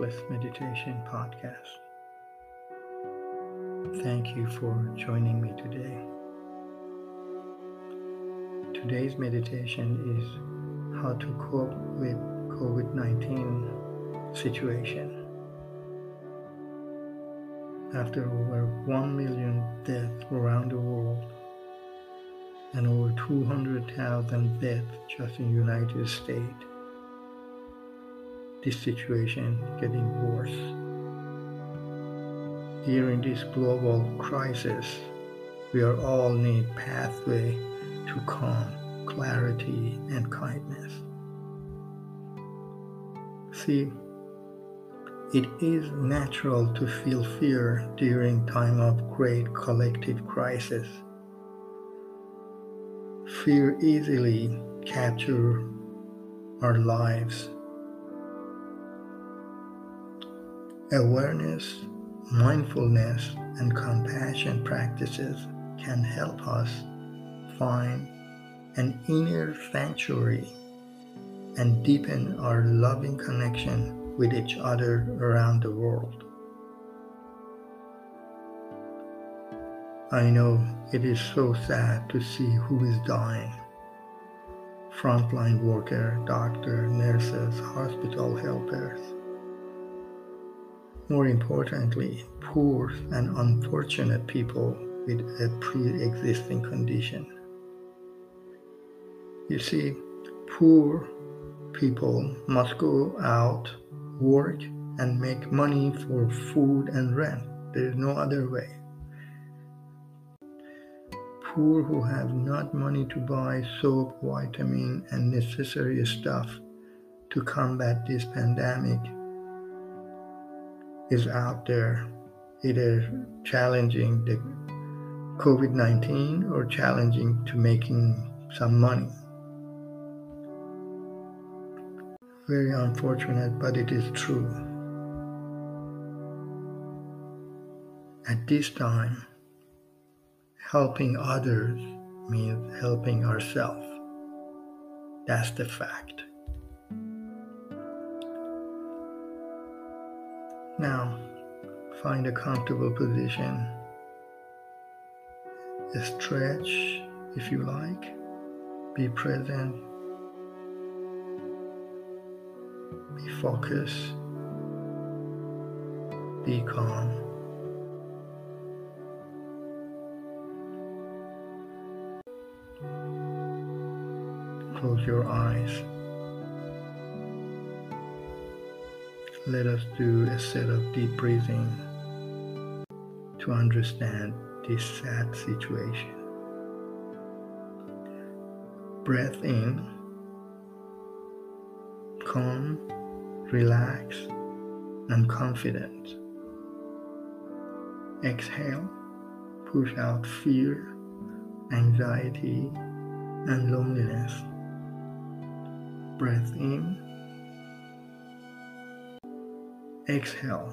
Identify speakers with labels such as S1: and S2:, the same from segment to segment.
S1: Meditation Podcast. Thank you for joining me today. Today's meditation is how to cope with COVID-19 situation. After over 1 million deaths around the world, and over 200,000 deaths just in United States. This situation getting worse. During this global crisis, we all need pathway to calm, clarity, and kindness. See, it is natural to feel fear during time of great collective crisis fear easily capture our lives. Awareness, mindfulness, and compassion practices can help us find an inner sanctuary and deepen our loving connection with each other around the world. I know it is so sad to see who is dying. Frontline worker, doctor, nurses, hospital helpers. More importantly, poor and unfortunate people with a pre-existing condition. You see, poor people must go out, work, and make money for food and rent. There is no other way poor who have not money to buy soap, vitamin, and necessary stuff to combat this pandemic is out there, either challenging the COVID 19 or challenging to making some money. Very unfortunate, but it is true. At this time, helping others means helping ourselves. That's the fact. Now, find a comfortable position. Stretch if you like. Be present. Be focused. Be calm. close your eyes. Let us do a set of deep breathing to understand this sad situation. Breath in, calm, relax, and confident. Exhale, push out fear, anxiety, and loneliness breath in. Exhale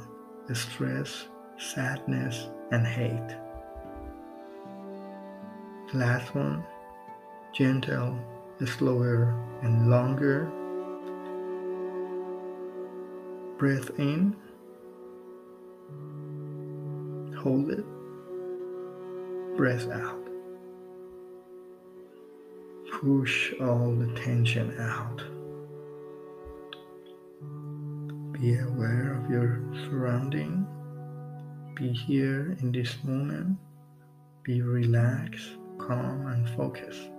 S1: stress, sadness, and hate. Last one, gentle, slower, and longer. Breath in. Hold it. Breath out push all the tension out. Be aware of your surrounding. Be here in this moment. Be relaxed, calm, and focused.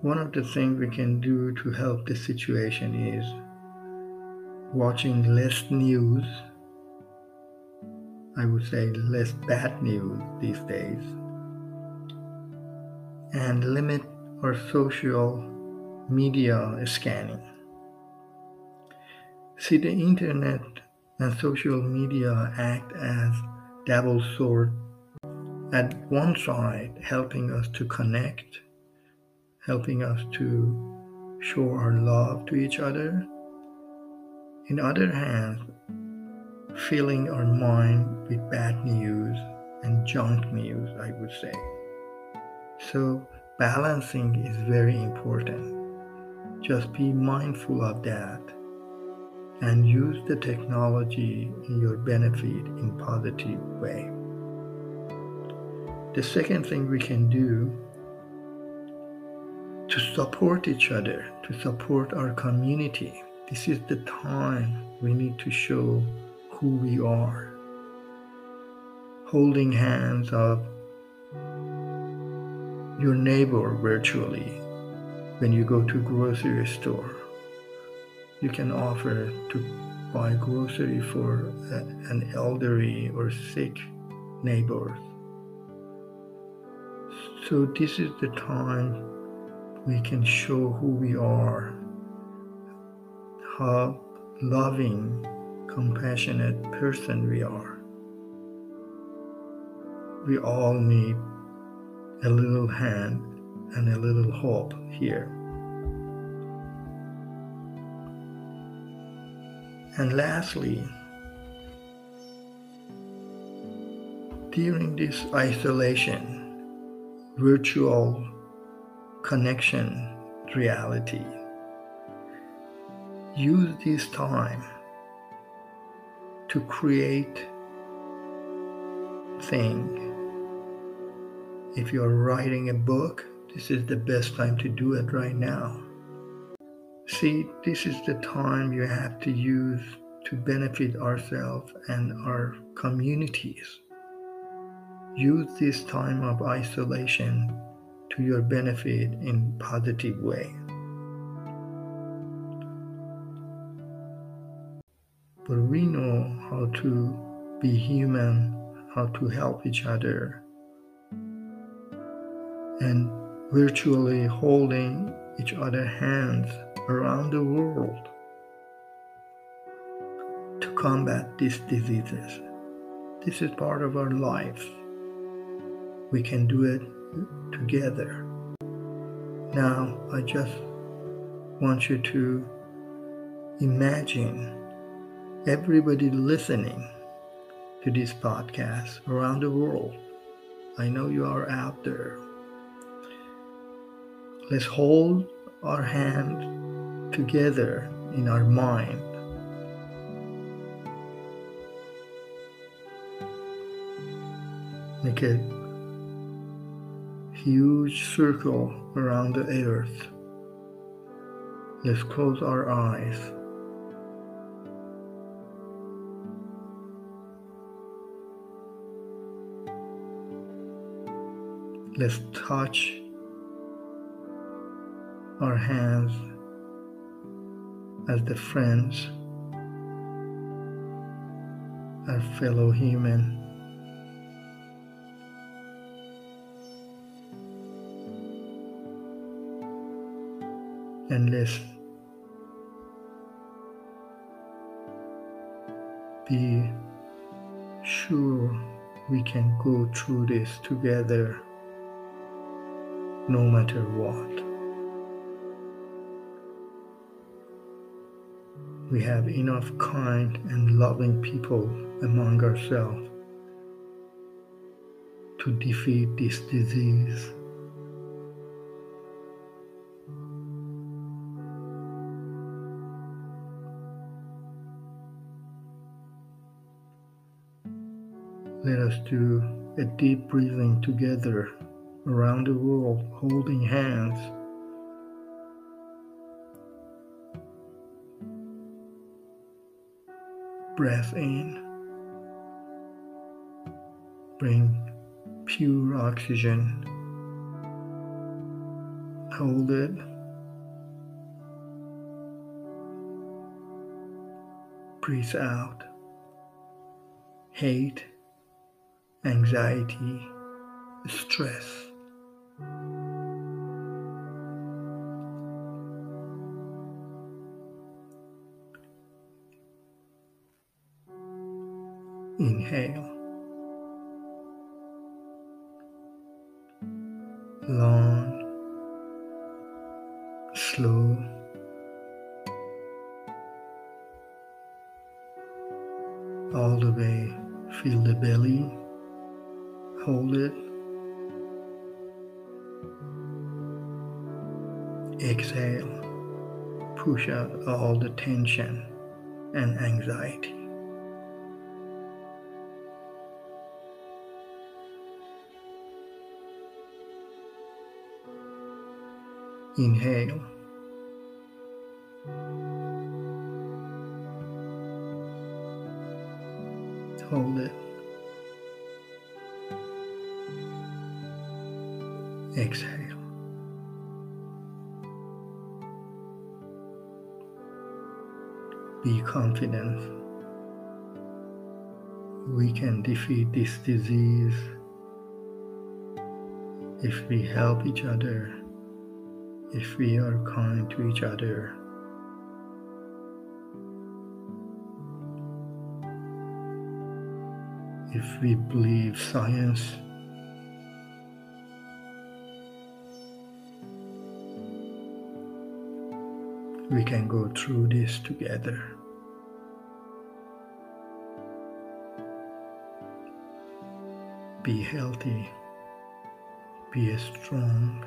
S1: One of the things we can do to help the situation is watching less news I would say, less bad news these days and limit our social media scanning. See, the internet and social media act as double sword at one side, helping us to connect, helping us to show our love to each other. In other hand, filling our mind with bad news and junk news, I would say. So, balancing is very important. Just be mindful of that and use the technology in your benefit in positive way. The second thing we can do to support each other, to support our community. This is the time we need to show who we are. Holding hands of your neighbor virtually when you go to grocery store. You can offer to buy grocery for an elderly or sick neighbor. So this is the time we can show who we are. How loving compassionate person we are. We all need a little hand and a little hope here. And lastly, during this isolation, virtual connection reality, use this time to create things if you're writing a book, this is the best time to do it right now. See, this is the time you have to use to benefit ourselves and our communities. Use this time of isolation to your benefit in positive way. But we know how to be human, how to help each other, and virtually holding each other's hands around the world to combat these diseases. This is part of our lives. We can do it together. Now, I just want you to imagine everybody listening to this podcast around the world. I know you are out there Let's hold our hand together in our mind. Make a huge circle around the earth. Let's close our eyes. Let's touch our hands as the friends, our fellow human. And let's be sure we can go through this together no matter what. We have enough kind and loving people among ourselves to defeat this disease. Let us do a deep breathing together around the world, holding hands. Breath in. Bring pure oxygen. Hold it. Breathe out. Hate, anxiety, stress. Inhale. Long, slow, all the way. Feel the belly Hold it. Exhale. Push out all the tension and anxiety. Inhale. Hold it. Exhale. Be confident. We can defeat this disease if we help each other, if we are kind to each other. if we believe science we can go through this together. Be healthy, be strong.